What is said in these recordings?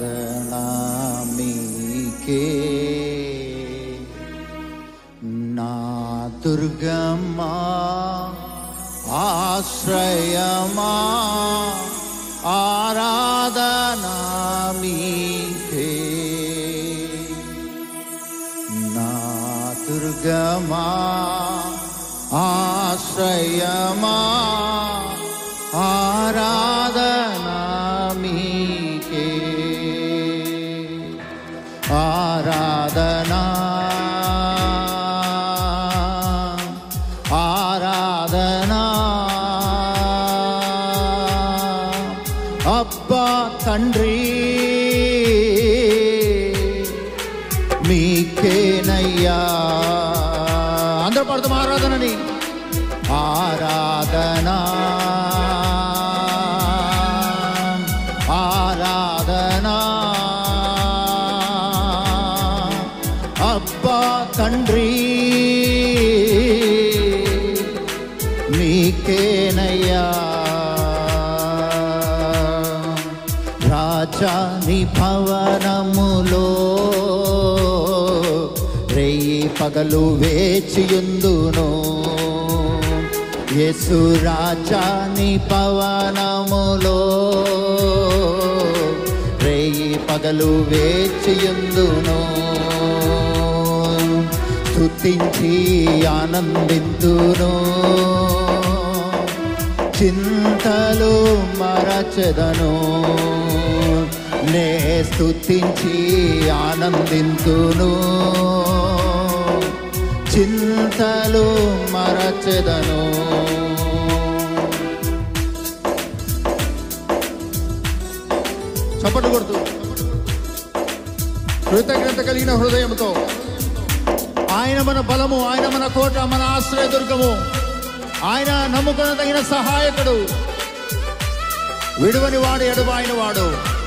ಗಣಾಮಿಕೆ ನಾ ದುರ್ಗಮ್ಮ ಆಶ್ರಯಮಾ ಆರಾಧನಾಮಿಕೆ ನಾ ದುರ್ಗಮಾ ಆಶ್ರಯಮಾ ಆರಾ అబ్బా తండ్రి మీకేనయ్యా అందరూ పడతాం ఆరాధనని ఆరాధనా ఆరాధనా అబ్బా తండ్రి నీ భవనములో రేయి పగలు వేచియుందును. యేసు రాజా నీ పవనములో రేయి పగలు వేచియుందును. స్థుతించి ఆనందిందును. చింతలు మరచెదను. నే స్థుతించి ఆనందింతును. చింతలు మరచెదను. చప్పట్లు కొడుతూ. కృతజ్ఞత కలిగిన హృదయంతో ఆయన మన బలము ఆయన మన కోట మన ఆశ్రయ దుర్గము. ఆయన నమ్ముకున తగిన సహాయకుడు. విడువని వాడు ఎడబాయిన వాడు.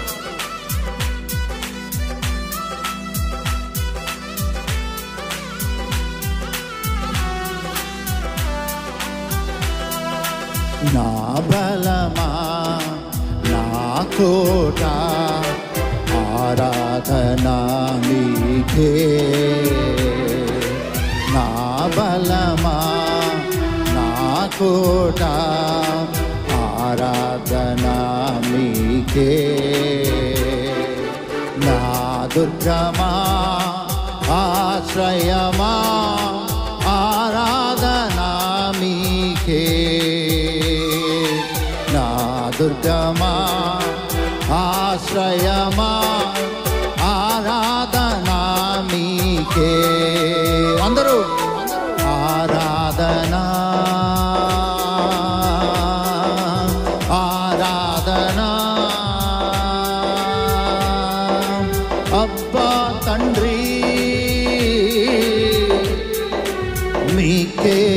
నా బలమా? నా కోట? ఆరాధనా మీకే. నా బలమా? నా కోట? ఆరాధనా మీకే. నా దుర్గమా? ఆశ్రయమా? ఆరాధనా మీకే. దుర్గమా ఆశ్రయమా ఆరాధనా మీకే అందరూ ఆరాధనా ఆరాధనా అబ్బా తండ్రి మీకేనయ్యా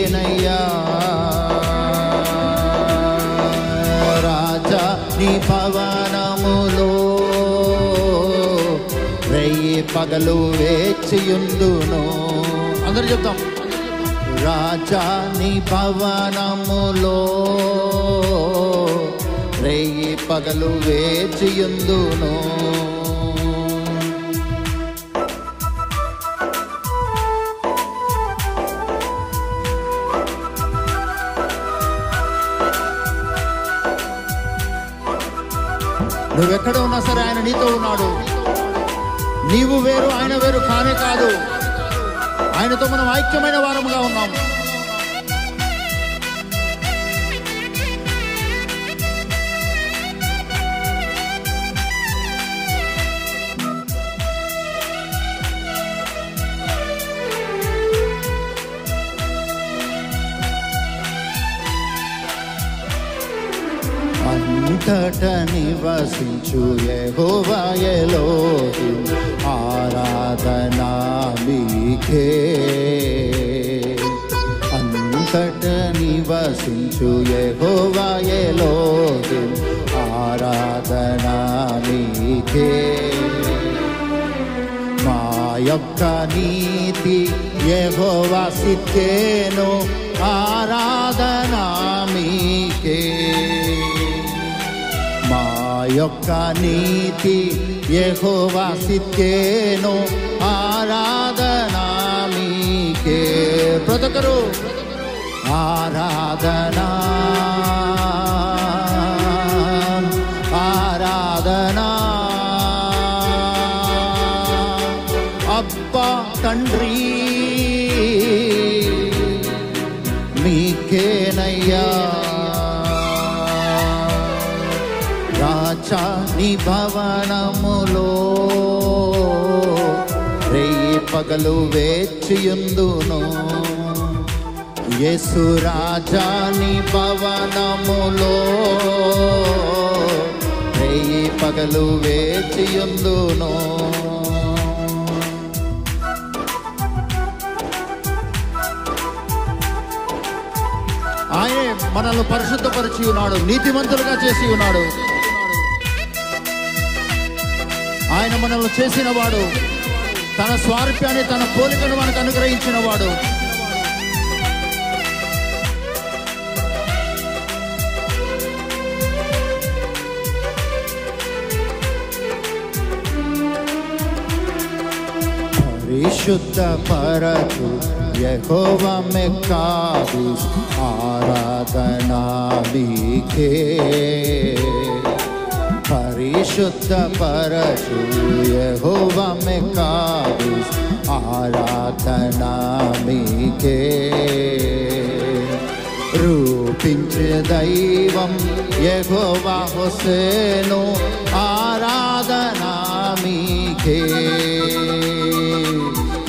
పగలు వేచియుందును అందరు చెప్తాం. రాజాని భవనములో రేయి పగలు వేచియుందును నువ్వెక్కడ ఉన్నా సరే ఆయన నీతో ఉన్నాడు. నీవు వేరు ఆయన వేరు కానే కాదు. ఆయనతో మనం ఐక్యమైన వారముగా ఉన్నాము. అంతట నివసించు యెహోవాయలో ఆరాధనా మీకే. అంతట నివసించు యెహోవాయలో ఆరాధనా మీకే. మా యొక్క నీతి యెహోవా సిక్కేను ఆరాధన మీకే. మా యొక్క నీతి యెహోవా సిద్ధేను ఆరాధన మీకే బ్రతకరు ఆరాధనా ఆరాధనా భవనములో రేయి పగలు వేచియుందును. యేసు రాజాని భవనములో రేయి పగలు వేచియుందును. ఆయే మనల్ని పరిశుద్ధపరిచి ఉన్నాడు నీతిమంతులుగా చేసి ఉన్నాడు ఆయన మనల్ని చేసిన వాడు తన స్వారూప్యాన్ని తన పోలికను మనకు అనుగ్రహించిన వాడు పరిశుద్ధ పరచు యహోవమే కాదు ఆరాధనా మీకే పరిశుద్ధ పరచు యహోవ మెక్కాదు ఆరాధనా మీకే రూపించే దైవం యెహోవా హొసేను ఆరాధనా మీకే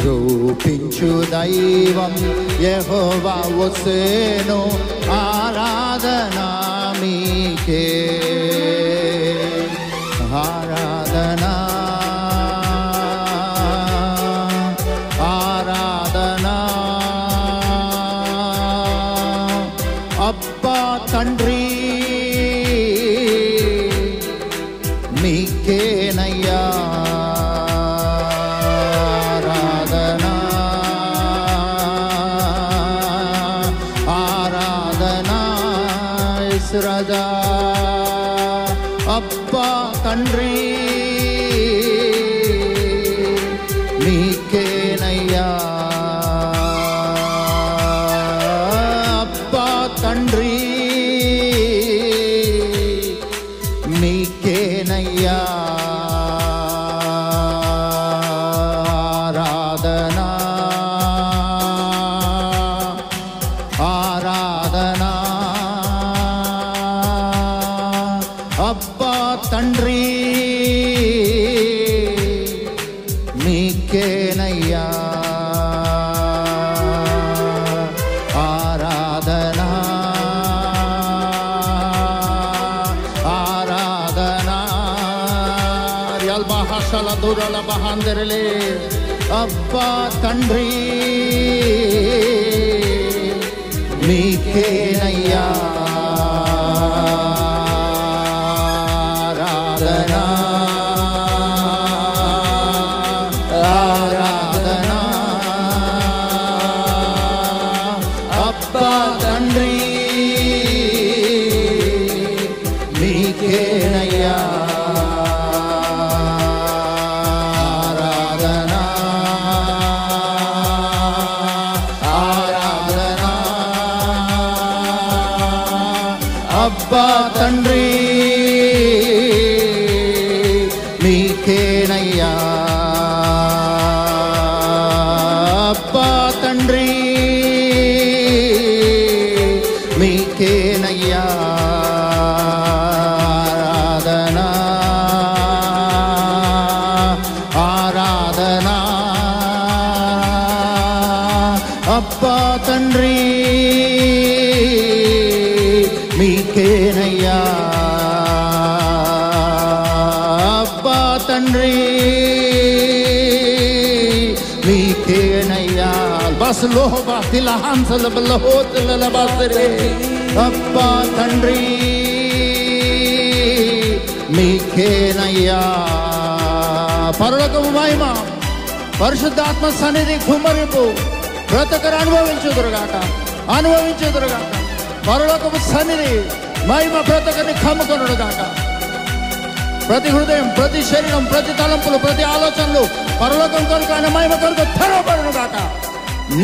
రూపించు దైవం యెహోవా హొసేను ఆరాధనా మీకే ஆராதனா. ஆராதனா. அப்பா தன்றி மீக்கேனையா. భాషల దూరల బహాందరలే అబ్బా తండ్రి మీకేనయ్యా அப்பா தன்றி. நீக்கேனையா அப்பா தன்றி. நீக்கேனையா బస్ లోహ తిలహాన్సల బలహోతల బసరే అబ్బా తండ్రి మీకేనయ్యా? పరలోకము మహిమ పరిశుద్ధాత్మ సన్నిధి కుమ్మరింపు బ్రతకరు అనుభవించుదురుగాక అనుభవించుదురుగాక. పరులకము సన్నిధి మహిమ ప్రతి ఒక్కరిని కమ్ముకొనుడుగాక. ప్రతి హృదయం ప్రతి శరీరం ప్రతి తలంపులు ప్రతి ఆలోచనలు పరలోకం కొరకు ఆయన మహిమ కొరకు తెరవబడును గాక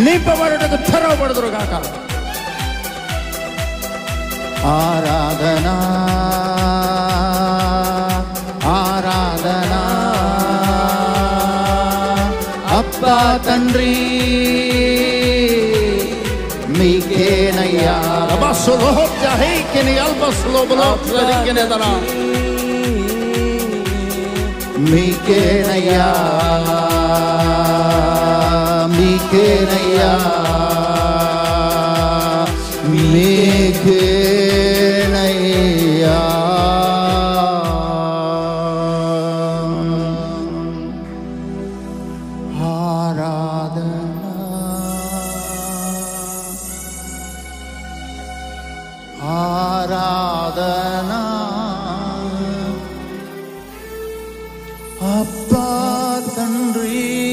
నింపబడుటకు తెరవబడుదురు గాక ఆరాధనా ఆరాధనా అబ్బా తండ్రి మీకేనయ్యా అబ్బస్సులో மீட்கிறேன் ஐயா மீட்கிறேன் ஐயா ஆராதனா. ஆராதனா. அப்பா தன்றி